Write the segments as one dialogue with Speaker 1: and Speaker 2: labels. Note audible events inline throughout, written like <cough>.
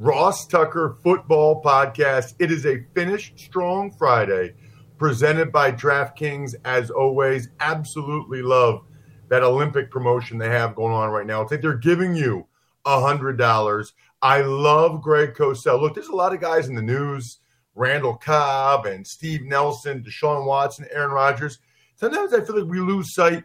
Speaker 1: Ross Tucker Football Podcast. It is a Finish Strong Friday presented by DraftKings. As always, absolutely love that Olympic promotion they have going on right now. I think they're giving you a $100. I love Greg Cosell. Look, there's a lot of guys in the news Randall Cobb and Steve Nelson, Deshaun Watson, Aaron Rodgers. Sometimes I feel like we lose sight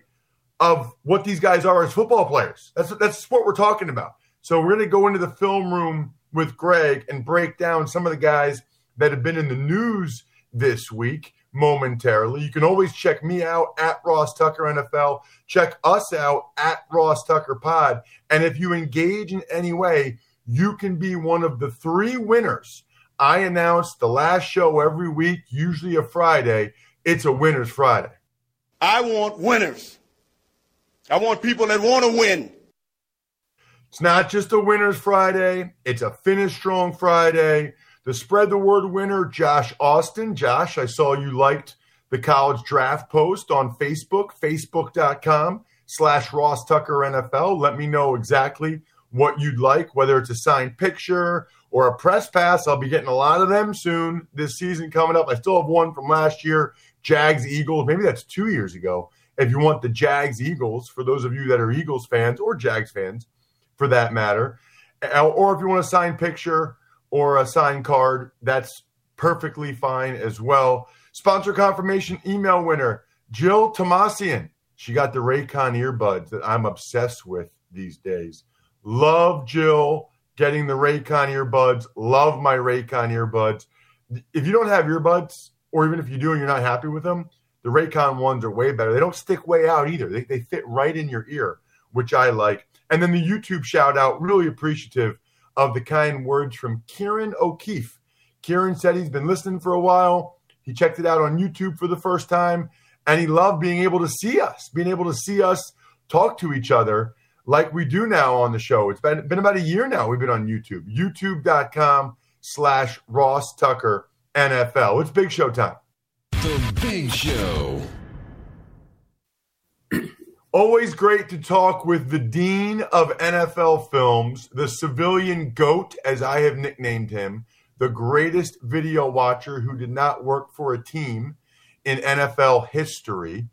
Speaker 1: of what these guys are as football players. That's, that's what we're talking about. So we're going to go into the film room with Greg and break down some of the guys that have been in the news this week momentarily. You can always check me out at Ross Tucker NFL. Check us out at Ross Tucker Pod. And if you engage in any way, you can be one of the three winners. I announce the last show every week, usually a Friday. It's a Winners Friday.
Speaker 2: I want winners. I want people that want to win.
Speaker 1: It's not just a Winners Friday, it's a Finish Strong Friday. The Spread the Word winner, Josh Austin. Josh, I saw you liked the college draft post on Facebook, facebook.com slash Ross Tucker NFL. Let me know exactly what you'd like, whether it's a signed picture or a press pass. I'll be getting a lot of them soon this season coming up. I still have one from last year, Jags Eagles. Maybe that's two years ago. If you want the Jags Eagles, for those of you that are Eagles fans or Jags fans, for that matter. Uh, or if you want a signed picture or a signed card, that's perfectly fine as well. Sponsor confirmation email winner, Jill Tomasian. She got the Raycon earbuds that I'm obsessed with these days. Love Jill getting the Raycon earbuds. Love my Raycon earbuds. If you don't have earbuds, or even if you do and you're not happy with them, the Raycon ones are way better. They don't stick way out either. They, they fit right in your ear, which I like. And then the YouTube shout out, really appreciative of the kind words from Kieran O'Keefe. Kieran said he's been listening for a while. He checked it out on YouTube for the first time, and he loved being able to see us, being able to see us talk to each other like we do now on the show. It's been, been about a year now we've been on YouTube. YouTube.com slash Ross Tucker NFL. It's Big Show time.
Speaker 3: The Big Show.
Speaker 1: Always great to talk with the Dean of NFL Films, the civilian GOAT, as I have nicknamed him, the greatest video watcher who did not work for a team in NFL history.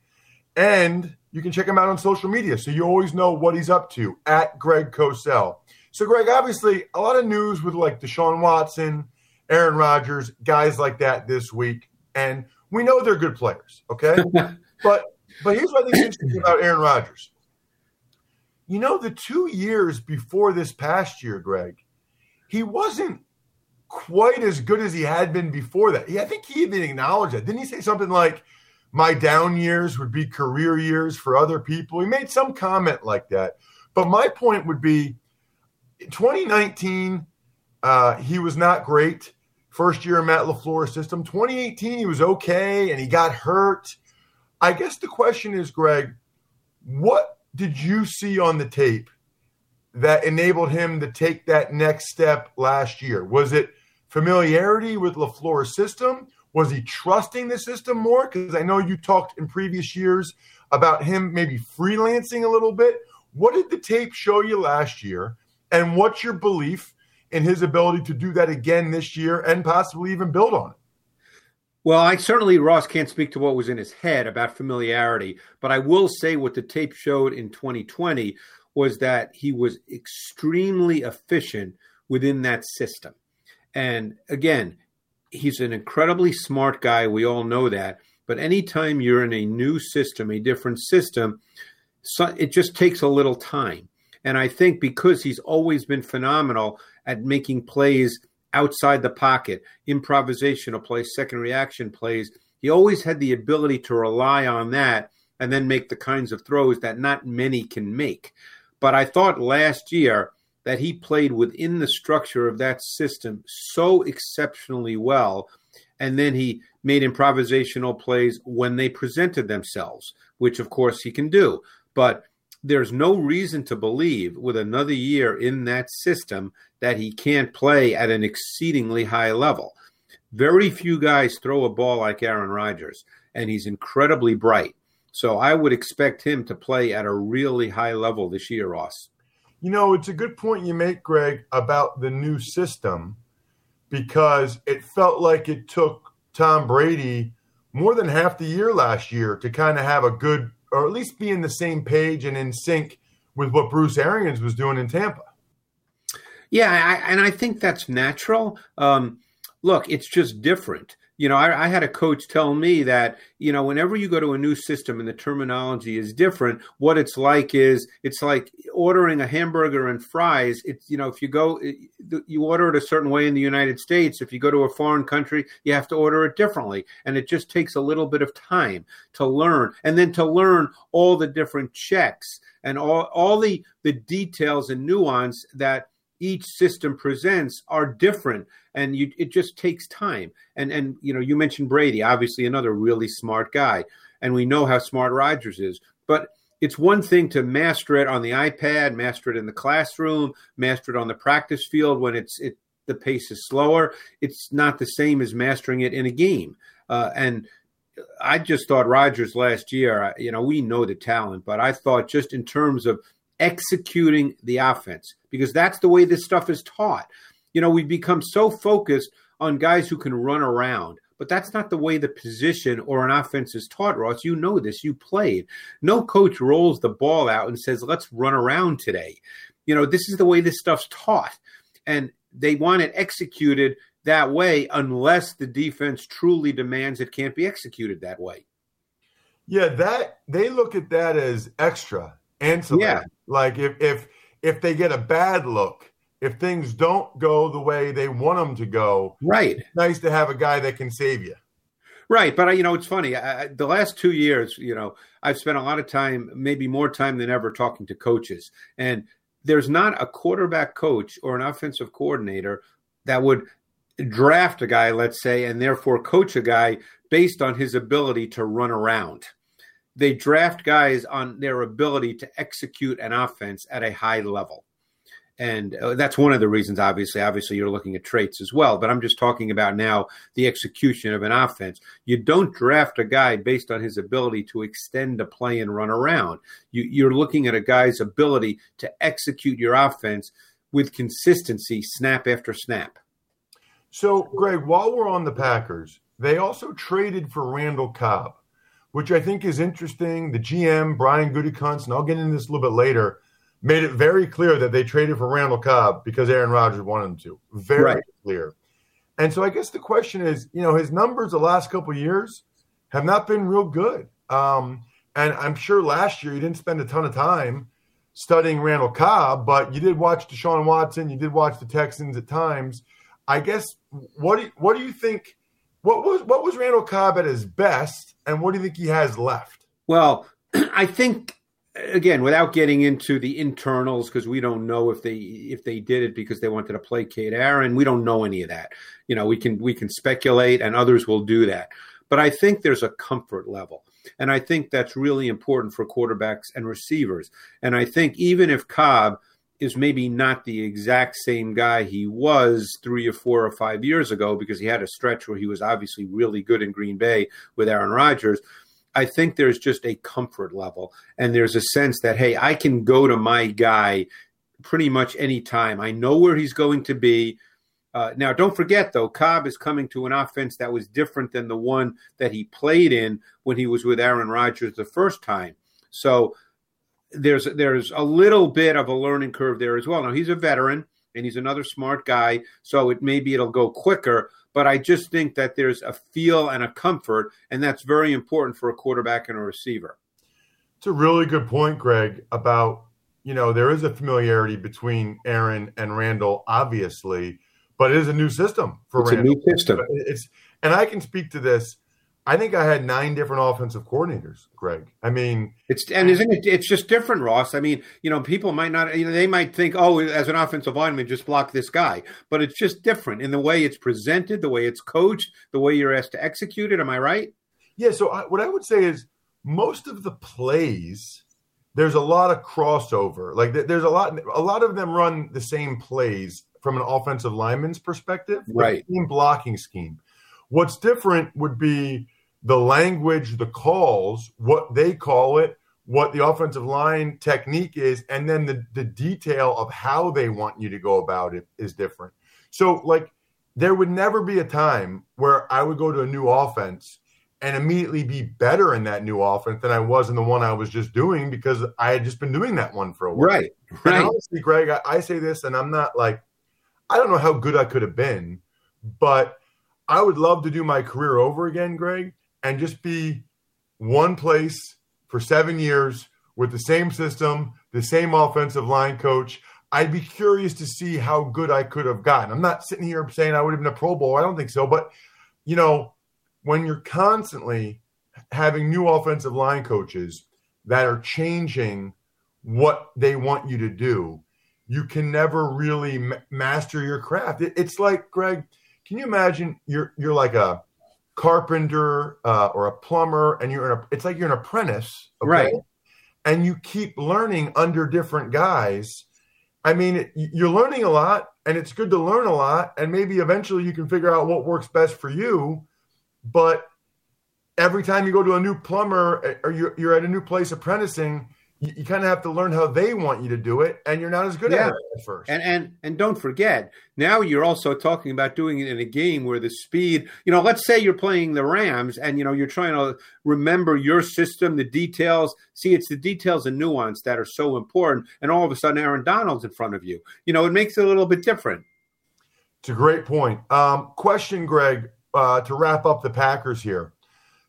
Speaker 1: And you can check him out on social media so you always know what he's up to at Greg Cosell. So, Greg, obviously, a lot of news with like Deshaun Watson, Aaron Rodgers, guys like that this week. And we know they're good players, okay? <laughs> but but here's what I think is interesting <clears throat> about Aaron Rodgers. You know, the two years before this past year, Greg, he wasn't quite as good as he had been before that. I think he even acknowledged that. Didn't he say something like, my down years would be career years for other people? He made some comment like that. But my point would be 2019, uh, he was not great. First year in Matt LaFleur's system. 2018, he was okay and he got hurt I guess the question is, Greg, what did you see on the tape that enabled him to take that next step last year? Was it familiarity with LaFleur's system? Was he trusting the system more? Because I know you talked in previous years about him maybe freelancing a little bit. What did the tape show you last year? And what's your belief in his ability to do that again this year and possibly even build on it?
Speaker 4: Well, I certainly, Ross, can't speak to what was in his head about familiarity, but I will say what the tape showed in 2020 was that he was extremely efficient within that system. And again, he's an incredibly smart guy. We all know that. But anytime you're in a new system, a different system, it just takes a little time. And I think because he's always been phenomenal at making plays outside the pocket, improvisational plays, second reaction plays, he always had the ability to rely on that and then make the kinds of throws that not many can make. But I thought last year that he played within the structure of that system so exceptionally well. And then he made improvisational plays when they presented themselves, which of course he can do. But there's no reason to believe with another year in that system that he can't play at an exceedingly high level. Very few guys throw a ball like Aaron Rodgers, and he's incredibly bright. So I would expect him to play at a really high level this year, Ross.
Speaker 1: You know, it's a good point you make, Greg, about the new system because it felt like it took Tom Brady more than half the year last year to kind of have a good, or at least be in the same page and in sync with what Bruce Arians was doing in Tampa.
Speaker 4: Yeah, I, and I think that's natural. Um, look, it's just different you know, I, I, had a coach tell me that, you know, whenever you go to a new system and the terminology is different, what it's like is it's like ordering a hamburger and fries. It's, you know, if you go, eh, you order it a certain way in the United States. If you go to a foreign country, you have to order it differently. And it just takes a little bit of time to learn and then to learn all the different checks and all, all the, the details and nuance that each system presents are different and you, it just takes time. And and you know you mentioned brady obviously another really smart guy and we know how smart Rodgers is. But it's one thing to master it on the ipad master it in the classroom master it on the practice field when it's it the pace is slower. It's not the same as mastering it in a game. Uh, and I just thought Rodgers last year, you know, we know the talent, but I thought just in terms of executing the offense because that's the way this stuff is taught. You know, we've become so focused on guys who can run around, but that's not the way the position or an offense is taught, Ross. You know this. You played. No coach rolls the ball out and says, let's run around today. You know, this is the way this stuff's taught. And they want it executed that way unless the defense truly demands it can't be executed that way.
Speaker 1: Yeah, that they look at that as extra ancillary. Yeah. Like if if if they get a bad look, if things don't go the way they want them to go,
Speaker 4: right?
Speaker 1: nice to have a guy that can save you.
Speaker 4: Right, but you know it's funny. I, the last two years, you know, I've spent a lot of time, maybe more time than ever, talking to coaches, and there's not a quarterback coach or an offensive coordinator that would draft a guy, let's say, and therefore coach a guy based on his ability to run around they draft guys on their ability to execute an offense at a high level. And uh, that's one of the reasons, obviously. Obviously, you're looking at traits as well, but I'm just talking about now the execution of an offense. You don't draft a guy based on his ability to extend a play and run around. You, you're looking at a guy's ability to execute your offense with consistency, snap after snap.
Speaker 1: So, Greg, while we're on the Packers, they also traded for Randall Cobb which I think is interesting. The GM, Brian Gutekunst, and I'll get into this a little bit later, made it very clear that they traded for Randall Cobb because Aaron Rodgers wanted them to. Very right. clear. And so I guess the question is, you know, his numbers the last couple years have not been real good. Um, and I'm sure last year you didn't spend a ton of time studying Randall Cobb, but you did watch Deshaun Watson, you did watch the Texans at times. I guess what do what do you think what was what was Randall Cobb at his best, and what do you think he has left?
Speaker 4: Well, <clears throat> I think again, without getting into the internals, because we don't know if they if they did it because they wanted to placate Aaron. We don't know any of that. You know, we can we can speculate, and others will do that. But I think there's a comfort level. And I think that's really important for quarterbacks and receivers. And I think even if Cobb is maybe not the exact same guy he was three or four or five years ago because he had a stretch where he was obviously really good in Green Bay with Aaron Rodgers. I think there's just a comfort level and there's a sense that, hey, I can go to my guy pretty much any time. I know where he's going to be. Uh, now, don't forget, though, Cobb is coming to an offense that was different than the one that he played in when he was with Aaron Rodgers the first time. So there's there's a little bit of a learning curve there as well. Now he's a veteran and he's another smart guy, so it maybe it'll go quicker. But I just think that there's a feel and a comfort, and that's very important for a quarterback and a receiver.
Speaker 1: It's a really good point, Greg, about you know there is a familiarity between Aaron and Randall, obviously, but it is a new system for
Speaker 4: it's
Speaker 1: Randall.
Speaker 4: a new system.
Speaker 1: It's and I can speak to this I think I had nine different offensive coordinators, Greg. I mean,
Speaker 4: it's and isn't it? It's just different, Ross. I mean, you know, people might not, you know, they might think, oh, as an offensive lineman, just block this guy, but it's just different in the way it's presented, the way it's coached, the way you're asked to execute it. Am I right?
Speaker 1: Yeah. So I, what I would say is most of the plays, there's a lot of crossover. Like there's a lot, a lot of them run the same plays from an offensive lineman's perspective,
Speaker 4: right?
Speaker 1: Blocking scheme. What's different would be the language, the calls, what they call it, what the offensive line technique is, and then the, the detail of how they want you to go about it is different. So, like, there would never be a time where I would go to a new offense and immediately be better in that new offense than I was in the one I was just doing because I had just been doing that one for a while.
Speaker 4: Right. Right.
Speaker 1: And honestly, Greg, I, I say this, and I'm not like, I don't know how good I could have been, but I would love to do my career over again, Greg and just be one place for seven years with the same system, the same offensive line coach. I'd be curious to see how good I could have gotten. I'm not sitting here saying I would have been a Pro Bowl. I don't think so. But, you know, when you're constantly having new offensive line coaches that are changing what they want you to do, you can never really master your craft. It, it's like, Greg, can you imagine you're you're like a carpenter uh, or a plumber, and you're in a, it's like you're an apprentice,
Speaker 4: okay? right?
Speaker 1: And you keep learning under different guys. I mean, you're learning a lot, and it's good to learn a lot, and maybe eventually you can figure out what works best for you. But every time you go to a new plumber eh, or you're, you're at a new place apprenticing, you, you kind of have to learn how they want you to do it, and you're not as good yeah. at it at first.
Speaker 4: And and and don't forget, now you're also talking about doing it in a game where the speed, you know, let's say you're playing the Rams, and you know you're trying to remember your system, the details. See, it's the details and nuance that are so important, and all of a sudden, Aaron Donald's in front of you. You know, it makes it a little bit different.
Speaker 1: It's a great point. Um, question, Greg, uh, to wrap up the Packers here.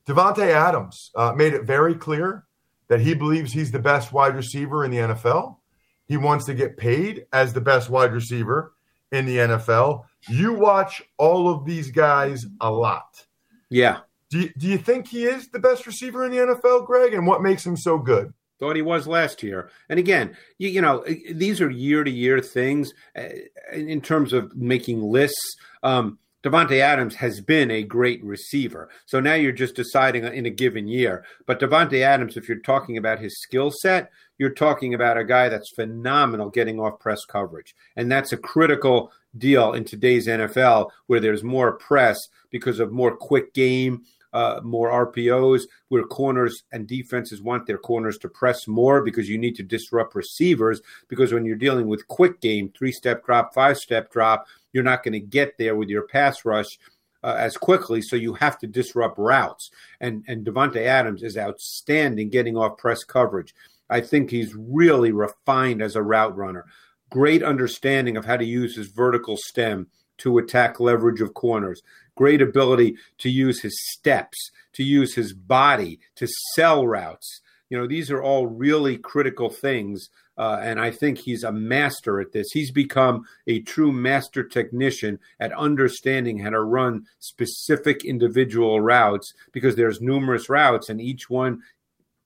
Speaker 1: Davante Adams uh, made it very clear that he believes he's the best wide receiver in the NFL. He wants to get paid as the best wide receiver in the NFL. You watch all of these guys a lot.
Speaker 4: Yeah.
Speaker 1: Do you, do you think he is the best receiver in the NFL, Greg? And what makes him so good?
Speaker 4: Thought he was last year. And again, you, you know, these are year to year things uh, in terms of making lists. Um, Davante Adams has been a great receiver. So now you're just deciding in a given year. But Davante Adams, if you're talking about his skill set, you're talking about a guy that's phenomenal getting off press coverage. And that's a critical deal in today's NFL where there's more press because of more quick game, uh, more RPOs, where corners and defenses want their corners to press more because you need to disrupt receivers. Because when you're dealing with quick game, three step drop, five step drop, you're not going to get there with your pass rush uh, as quickly. So you have to disrupt routes. And and Davante Adams is outstanding getting off press coverage. I think he's really refined as a route runner. Great understanding of how to use his vertical stem to attack leverage of corners. Great ability to use his steps, to use his body, to sell routes. You know, these are all really critical things uh, and I think he's a master at this. He's become a true master technician at understanding how to run specific individual routes because there's numerous routes and each one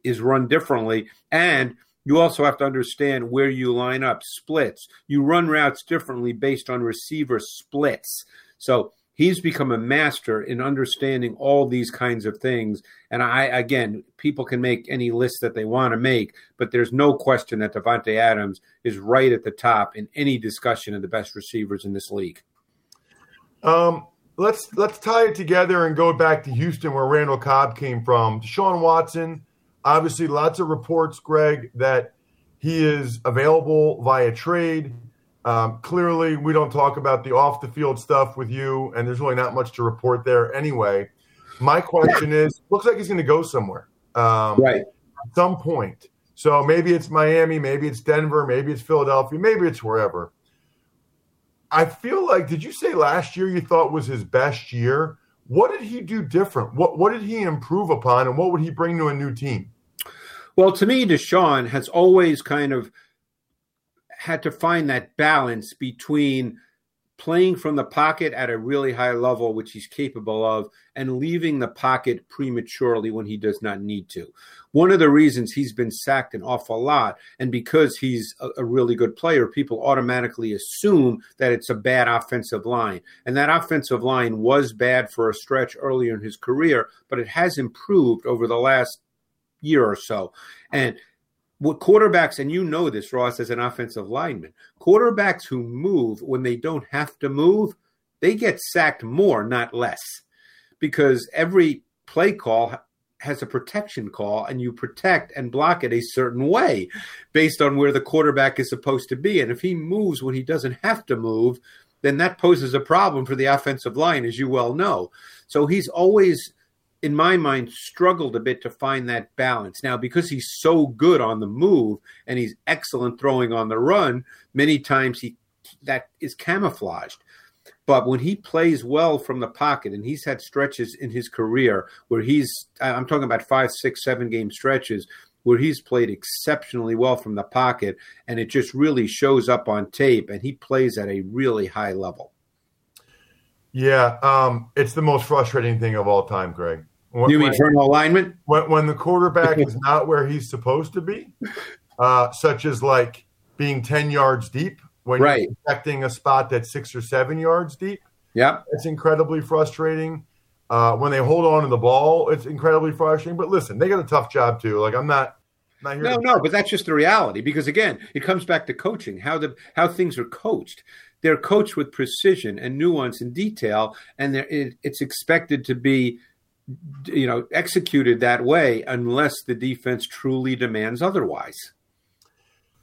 Speaker 4: is run differently. And you also have to understand where you line up splits. You run routes differently based on receiver splits. So he's become a master in understanding all these kinds of things. And I, again, people can make any list that they want to make, but there's no question that Davante Adams is right at the top in any discussion of the best receivers in this league.
Speaker 1: Um, let's let's tie it together and go back to Houston, where Randall Cobb came from. Deshaun Watson, obviously, lots of reports, Greg, that he is available via trade. Um, clearly, we don't talk about the off the field stuff with you, and there's really not much to report there anyway. My question <coughs> is looks like he's going to go somewhere. Um,
Speaker 4: right.
Speaker 1: At some point. So maybe it's Miami, maybe it's Denver, maybe it's Philadelphia, maybe it's wherever. I feel like, did you say last year you thought was his best year? What did he do different? What what did he improve upon, and what would he bring to a new team?
Speaker 4: Well, to me, Deshaun has always kind of had to find that balance between playing from the pocket at a really high level, which he's capable of, and leaving the pocket prematurely when he does not need to. One of the reasons he's been sacked an awful lot, and because he's a, a, really good player, people automatically assume that it's a bad offensive line. And that offensive line was bad for a stretch earlier in his career, but it has improved over the last year or so. And what quarterbacks, and you know this, Ross, as an offensive lineman, quarterbacks who move when they don't have to move, they get sacked more, not less, because every play call has a protection call, and you protect and block it a certain way based on where the quarterback is supposed to be. And if he moves when he doesn't have to move, then that poses a problem for the offensive line, as you well know. So he's always in my mind, struggled a bit to find that balance. Now, because he's so good on the move and he's excellent throwing on the run, many times he that is camouflaged. But when he plays well from the pocket, and he's had stretches in his career where he's, I'm talking about five, six, seven game stretches where he's played exceptionally well from the pocket, and it just really shows up on tape, and he plays at a really high level.
Speaker 1: Yeah, um, it's the most frustrating thing of all time, Greg.
Speaker 4: When, you mean an alignment?
Speaker 1: When, when the quarterback <laughs> is not where he's supposed to be, uh, such as like being 10 yards deep when right. you're protecting a spot that's six or seven yards deep.
Speaker 4: Yeah.
Speaker 1: It's incredibly frustrating. Uh, when they hold on to the ball, it's incredibly frustrating. But listen, they got a tough job too. Like I'm not not
Speaker 4: no, no, but that's just the reality. Because again, it comes back to coaching, how the how things are coached. They're coached with precision and nuance and detail, and it, it's expected to be you know, executed that way unless the defense truly demands otherwise.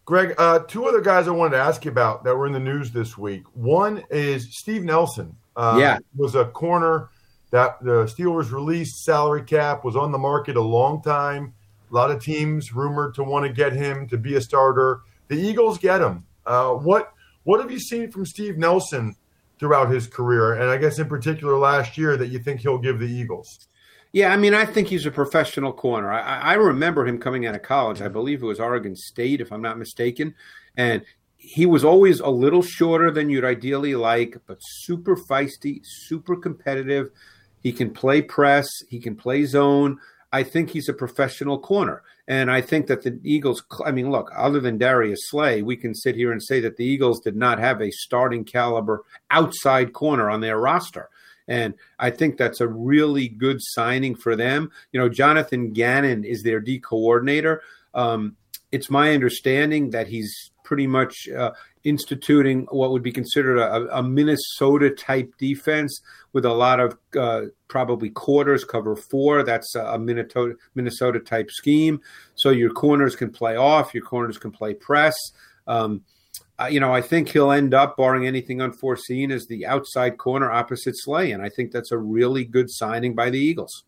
Speaker 1: Greg, uh, two other guys I wanted to ask you about that were in the news this week. One is Steve Nelson.
Speaker 4: Uh, yeah,
Speaker 1: was a corner that the Steelers released salary cap was on the market a long time. A lot of teams rumored to want to get him to be a starter. The Eagles get him. Uh, what what have you seen from Steve Nelson throughout his career, and I guess in particular last year that you think he'll give the Eagles?
Speaker 4: Yeah, I mean, I think he's a professional corner. I, I remember him coming out of college. I believe it was Oregon State, if I'm not mistaken, and he was always a little shorter than you'd ideally like, but super feisty, super competitive. He can play press, he can play zone. I think he's a professional corner. And I think that the Eagles, I mean, look, other than Darius Slay, we can sit here and say that the Eagles did not have a starting caliber outside corner on their roster. And I think that's a really good signing for them. You know, Jonathan Gannon is their D coordinator. Um, it's my understanding that he's pretty much uh, instituting what would be considered a, a, Minnesota type defense with a lot of uh, probably quarters, cover four. That's a Minnesota, Minnesota type scheme. So your corners can play off, your corners can play press. Um, you know, I think he'll end up, barring anything unforeseen, as the outside corner opposite Slay, and I think that's a really good signing by the Eagles.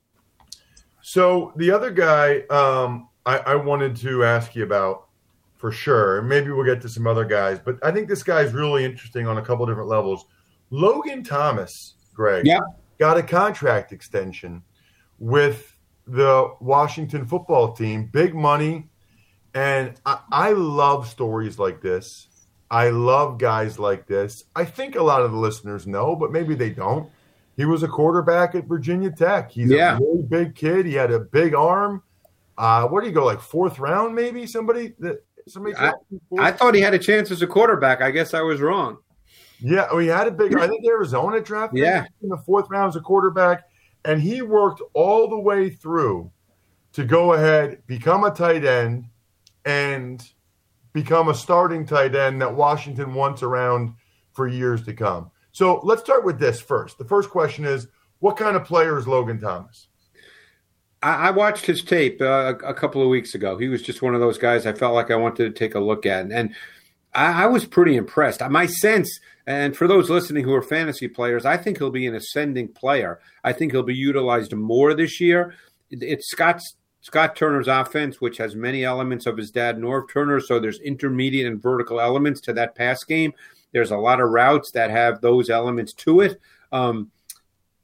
Speaker 1: So the other guy um, I, I, wanted to ask you about for sure, and maybe we'll get to some other guys, but I think this guy is really interesting on a couple different levels. Logan Thomas, Greg,
Speaker 4: yeah.
Speaker 1: got a contract extension with the Washington football team, big money. And I, I love stories like this I love guys like this. I think a lot of the listeners know, but maybe they don't. He was a quarterback at Virginia Tech. He's yeah. a really big kid. He had a big arm. Uh, where do you go? Like fourth round, maybe somebody that somebody.
Speaker 4: I, I, thought he had a chance as a quarterback. I guess I was wrong.
Speaker 1: Yeah, we had a big. I think Arizona drafted
Speaker 4: Yeah.
Speaker 1: him in the fourth round as a quarterback, and he worked all the way through to go ahead, become a tight end, and become a starting tight end that Washington wants around for years to come. So let's start with this first. The first question is, what kind of player is Logan Thomas?
Speaker 4: I, watched his tape uh, a couple of weeks ago. He was just one of those guys I felt like I wanted to take a look at, and I, I was pretty impressed. My sense, and for those listening who are fantasy players, I think he'll be an ascending player. I think he'll be utilized more this year. It's Scott's Scott Turner's offense, which has many elements of his dad, Norv Turner. So there's intermediate and vertical elements to that pass game. There's a lot of routes that have those elements to it. Um,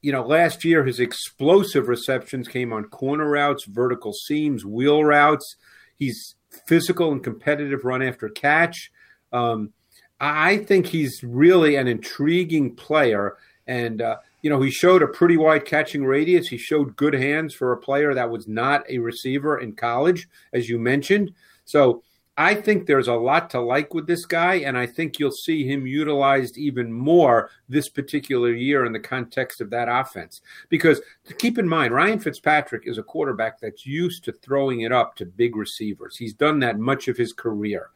Speaker 4: you know, last year his explosive receptions came on corner routes, vertical seams, wheel routes. He's physical and competitive run after catch. Um, I think he's really an intriguing player. And, uh, you know, he showed a pretty wide catching radius. He showed good hands for a player that was not a receiver in college, as you mentioned. So I think there's a lot to like with this guy, and I think you'll see him utilized even more this particular year in the context of that offense. Because keep in mind, Ryan Fitzpatrick is a quarterback that's used to throwing it up to big receivers. He's done that much of his career.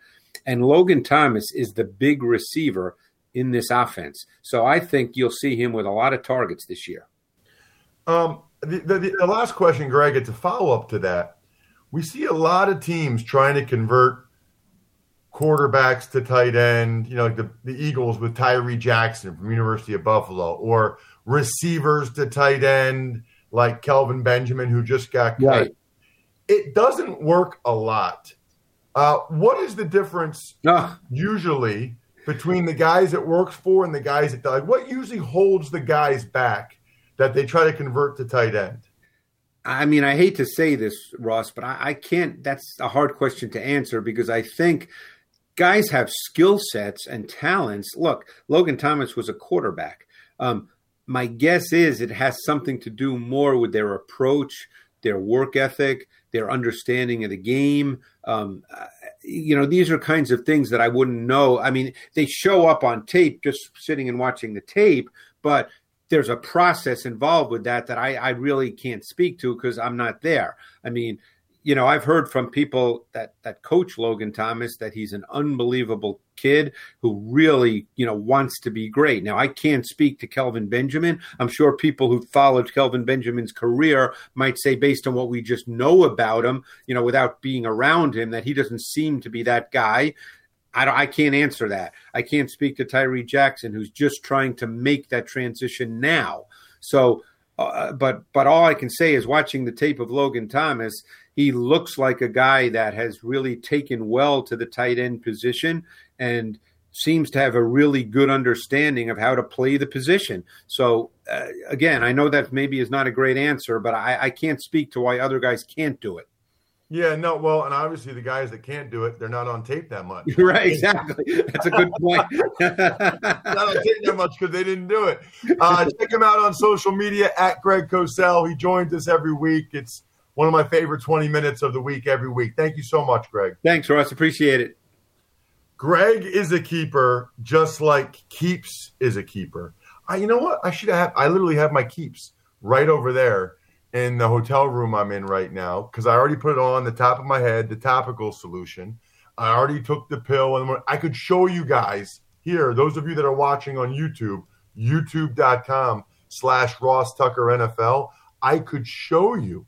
Speaker 4: And Logan Thomas is the big receiver in this offense. So I think you'll see him with a lot of targets this year.
Speaker 1: Um, the, the, the last question, Greg, it's a follow up to that. We see a lot of teams trying to convert quarterbacks to tight end, you know, like the, the Eagles with Tyree Jackson from University of Buffalo, or receivers to tight end like Kelvin Benjamin, who just got cut.
Speaker 4: Right.
Speaker 1: It doesn't work a lot. Uh, what is the difference
Speaker 4: No,
Speaker 1: usually between the guys it works for and the guys that like what usually holds the guys back that they try to convert to tight end?
Speaker 4: I mean, I hate to say this, Ross, but I, I can't. That's a hard question to answer because I think guys have skill sets and talents. Look, Logan Thomas was a quarterback. Um, my guess is it has something to do more with their approach, their work ethic, their understanding of the game. Um, you know, these are kinds of things that I wouldn't know. I mean, they show up on tape just sitting and watching the tape, but there's a process involved with that that I, I really can't speak to because I'm not there. I mean, you know, I've heard from people that that coach Logan Thomas that he's an unbelievable kid who really, you know, wants to be great. Now, I can't speak to Kelvin Benjamin. I'm sure people who followed Kelvin Benjamin's career might say, based on what we just know about him, you know, without being around him, that he doesn't seem to be that guy. I, I can't answer that. I can't speak to Tyree Jackson, who's just trying to make that transition now. So, uh, but but all I can say is watching the tape of Logan Thomas, he looks like a guy that has really taken well to the tight end position and seems to have a really good understanding of how to play the position. So uh, again, I know that maybe is not a great answer, but I, I can't speak to why other guys can't do it.
Speaker 1: Yeah, no, well, and obviously the guys that can't do it, they're not on tape that much. <laughs>
Speaker 4: right, exactly. That's a good point. <laughs>
Speaker 1: not on tape that much because they didn't do it. Uh, check him out on social media at Greg Cosell. He joins us every week. It's one of my favorite 20 minutes of the week every week. Thank you so much, Greg.
Speaker 4: Thanks, Ross. Appreciate it.
Speaker 1: Greg is a keeper, just like Keeps is a keeper. I, you know what? I should have. I literally have my Keeps right over there in the hotel room I'm in right now because I already put it on the top of my head, the topical solution. I already took the pill, and I could show you guys here. Those of you that are watching on YouTube, YouTube.com slash Ross Tucker NFL. I could show you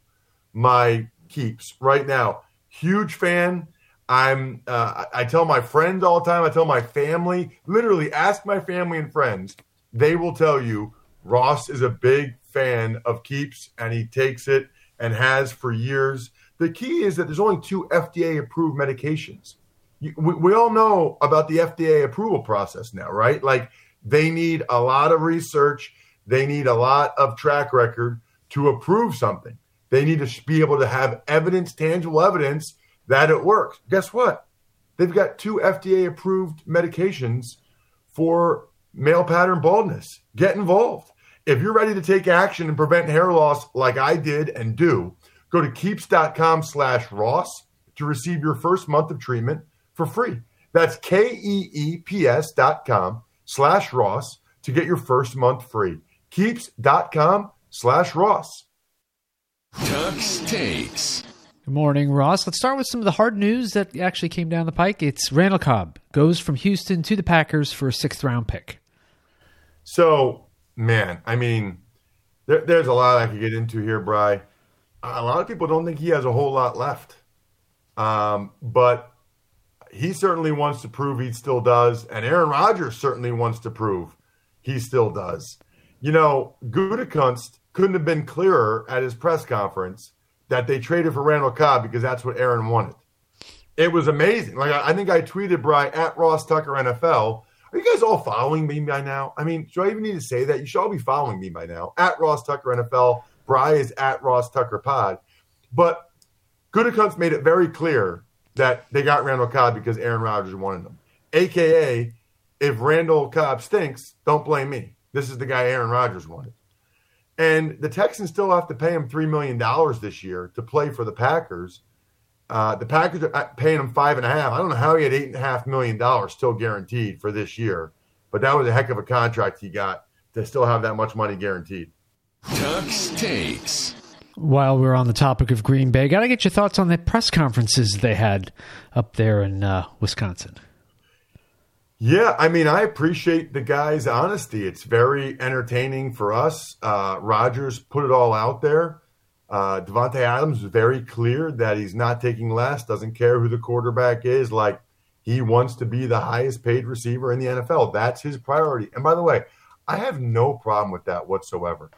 Speaker 1: my Keeps right now. Huge fan. I'm. Uh, I tell my friends all the time. I tell my family. Literally, ask my family and friends. They will tell you Ross is a big fan of Keeps, and he takes it and has for years. The key is that there's only two FDA approved medications. We, we all know about the FDA approval process now, right? Like they need a lot of research, they need a lot of track record to approve something. They need to be able to have evidence, tangible evidence that it works. Guess what? They've got two FDA approved medications for male pattern baldness. Get involved. If you're ready to take action and prevent hair loss like I did and do, go to keeps.com slash Ross to receive your first month of treatment for free. That's K E E P S dot com slash Ross to get your first month free. Keeps.com slash Ross.
Speaker 3: Tux takes.
Speaker 5: Good morning, Ross. Let's start with some of the hard news that actually came down the pike. It's Randall Cobb goes from Houston to the Packers for a sixth round pick.
Speaker 1: So, man, I mean, there, there's a lot I could get into here, Bry. A lot of people don't think he has a whole lot left. Um, but he certainly wants to prove he still does. And Aaron Rodgers certainly wants to prove he still does. You know, Gutekunst couldn't have been clearer at his press conference that they traded for Randall Cobb because that's what Aaron wanted. It was amazing. Like I, think I tweeted Bry at Ross Tucker NFL. Are you guys all following me by now? I mean, do I even need to say that? You should all be following me by now. At Ross Tucker NFL. Bry is at Ross Tucker Pod. But Gutekunst made it very clear that they got Randall Cobb because Aaron Rodgers wanted them. AKA, if Randall Cobb stinks, don't blame me. This is the guy Aaron Rodgers wanted. And the Texans still have to pay him $3 million this year to play for the Packers. Uh, the Packers are paying him five and a half. I don't know how he had eight and a half million dollars still guaranteed for this year, but that was a heck of a contract he got to still have that much money guaranteed.
Speaker 3: Tux takes.
Speaker 5: While we're on the topic of Green Bay, got to get your thoughts on the press conferences they had up there in uh, Wisconsin.
Speaker 1: Yeah, I mean, I appreciate the guy's honesty. It's very entertaining for us. Uh, Rodgers put it all out there. Uh, Davante Adams is very clear that he's not taking less, doesn't care who the quarterback is. Like, he wants to be the highest paid receiver in the NFL. That's his priority. And by the way, I have no problem with that whatsoever.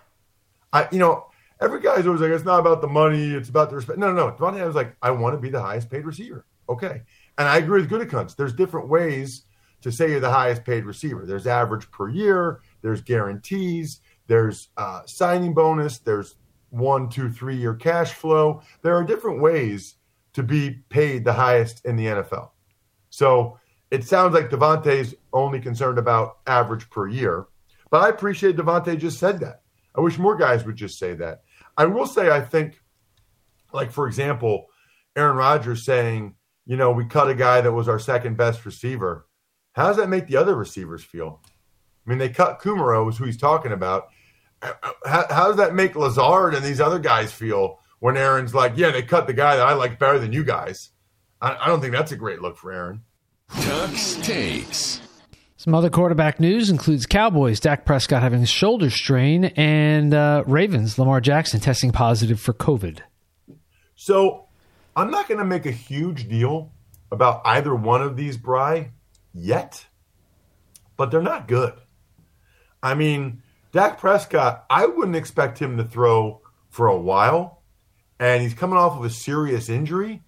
Speaker 1: I, you know, every guy's always like, it's not about the money, it's about the respect. No, no, no. Davante Adams like, I want to be the highest paid receiver. Okay. And I agree with Gutekunst. There's different ways to say you're the highest paid receiver. There's average per year, there's guarantees, there's uh, signing bonus, there's one, two, three year cash flow. There are different ways to be paid the highest in the NFL. So it sounds like Davante's only concerned about average per year, but I appreciate Davante just said that. I wish more guys would just say that. I will say, I think, like for example, Aaron Rodgers saying, you know, we cut a guy that was our second best receiver how does that make the other receivers feel? I mean, they cut Kumerow, is who he's talking about. How, how, does that make Lazard and these other guys feel when Aaron's like, yeah, they cut the guy that I like better than you guys? I, I don't think that's a great look for Aaron.
Speaker 3: Tux takes.
Speaker 5: Some other quarterback news includes Cowboys, Dak Prescott having a shoulder strain, and uh, Ravens, Lamar Jackson testing positive for COVID.
Speaker 1: So I'm not going to make a huge deal about either one of these, Bry yet, but they're not good. I mean, Dak Prescott, I wouldn't expect him to throw for a while, and he's coming off of a serious injury.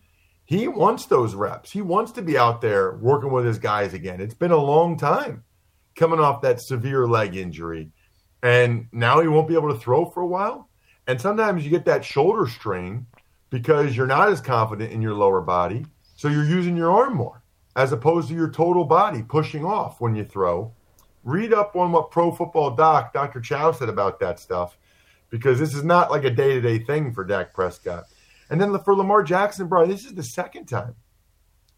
Speaker 1: He wants those reps. He wants to be out there working with his guys again. It's been a long time coming off that severe leg injury, and now he won't be able to throw for a while. And sometimes you get that shoulder strain because you're not as confident in your lower body, so you're using your arm more as opposed to your total body pushing off when you throw. Read up on what Pro Football Doc, Dr. Chao said about that stuff, because this is not like a day to day thing for Dak Prescott. And then for Lamar Jackson, bro, this is the second time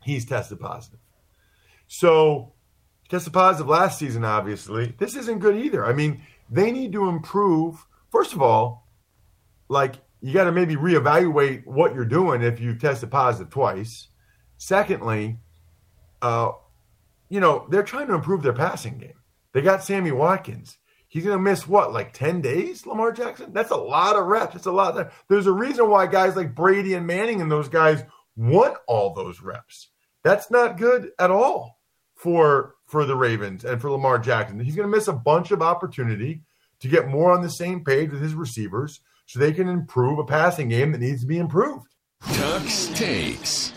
Speaker 1: he's tested positive. So, tested positive last season, obviously. This isn't good either. I mean, they need to improve. First of all, like, you got to maybe reevaluate what you're doing if you've tested positive twice. Secondly, uh, you know, they're trying to improve their passing game. They got Sammy Watkins. He's going to miss what, like 10 days, Lamar Jackson? That's a lot of reps. It's a lot. Of, there's a reason why guys like Brady and Manning and those guys want all those reps. That's not good at all for for the Ravens and for Lamar Jackson. He's going to miss a bunch of opportunity to get more on the same page with his receivers so they can improve a passing game that needs to be improved.
Speaker 3: Tux takes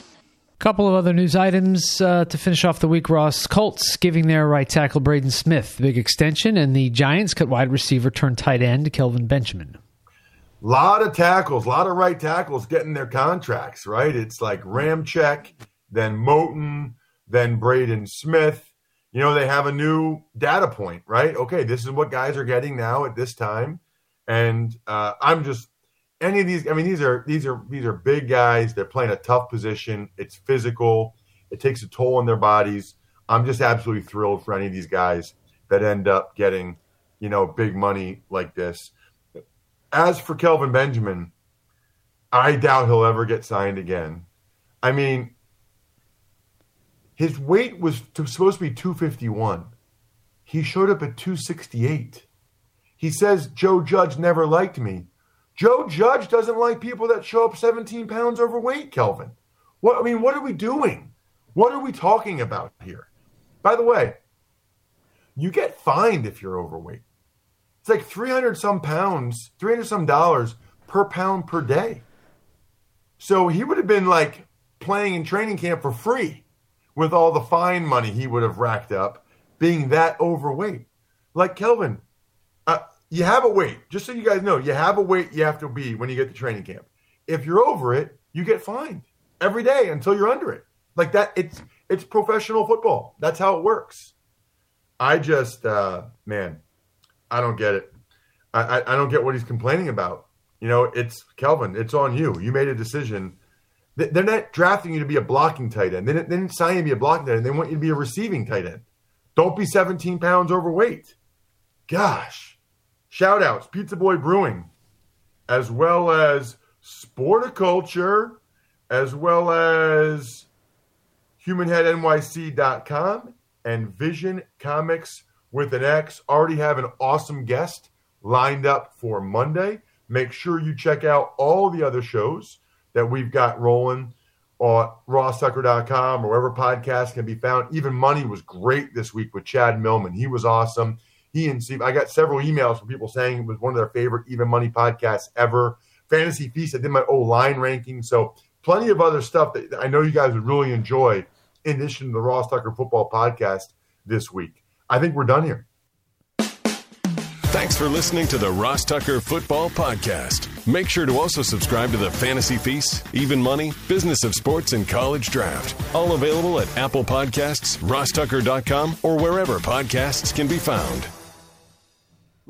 Speaker 5: couple of other news items uh, to finish off the week. Ross Colts giving their right tackle Braden Smith the big extension, and the Giants cut wide receiver turned tight end Kelvin Benjamin.
Speaker 1: A lot of tackles, a lot of right tackles getting their contracts. Right, it's like Ramczyk, then Moton, then Braden Smith. You know they have a new data point, right? Okay, this is what guys are getting now at this time, and uh, I'm just any of these, I mean, these are these are these are big guys. They're playing a tough position. It's physical. It takes a toll on their bodies. I'm just absolutely thrilled for any of these guys that end up getting, you know, big money like this. As for Kelvin Benjamin, I doubt he'll ever get signed again. I mean, his weight was supposed to be 251. He showed up at 268. He says Joe Judge never liked me. Joe Judge doesn't like people that show up 17 pounds overweight, Kelvin. What I mean, what are we doing? What are we talking about here? By the way, you get fined if you're overweight. It's like 300 some pounds, 300 some dollars per pound per day. So he would have been like playing in training camp for free with all the fine money he would have racked up being that overweight. Like Kelvin, you have a weight. Just so you guys know, you have a weight you have to be when you get to training camp. If you're over it, you get fined every day until you're under it. Like that, it's it's professional football. That's how it works. I just, uh, man, I don't get it. I, I, I don't get what he's complaining about. You know, it's Kelvin. It's on you. You made a decision. They're not drafting you to be a blocking tight end. They didn't, they didn't sign you to be a blocking tight end. They want you to be a receiving tight end. Don't be 17 pounds overweight. Gosh. Shout outs, Pizza Boy Brewing, as well as Sporticulture, as well as HumanHeadNYC.com and Vision Comics with an X. Already have an awesome guest lined up for Monday. Make sure you check out all the other shows that we've got rolling on rosstucker.com or wherever podcasts can be found. Even Money was great this week with Chad Millman. He was awesome. He and Steve, I got several emails from people saying it was one of their favorite Even Money podcasts ever. Fantasy Feast, I did my O line ranking. So plenty of other stuff that I know you guys would really enjoy in addition to the Ross Tucker Football Podcast this week. I think we're done here.
Speaker 3: Thanks for listening to the Ross Tucker Football Podcast. Make sure to also subscribe to the Fantasy Feast, Even Money, Business of Sports, and College Draft. All available at Apple Podcasts, rosstucker.com, or wherever podcasts can be found.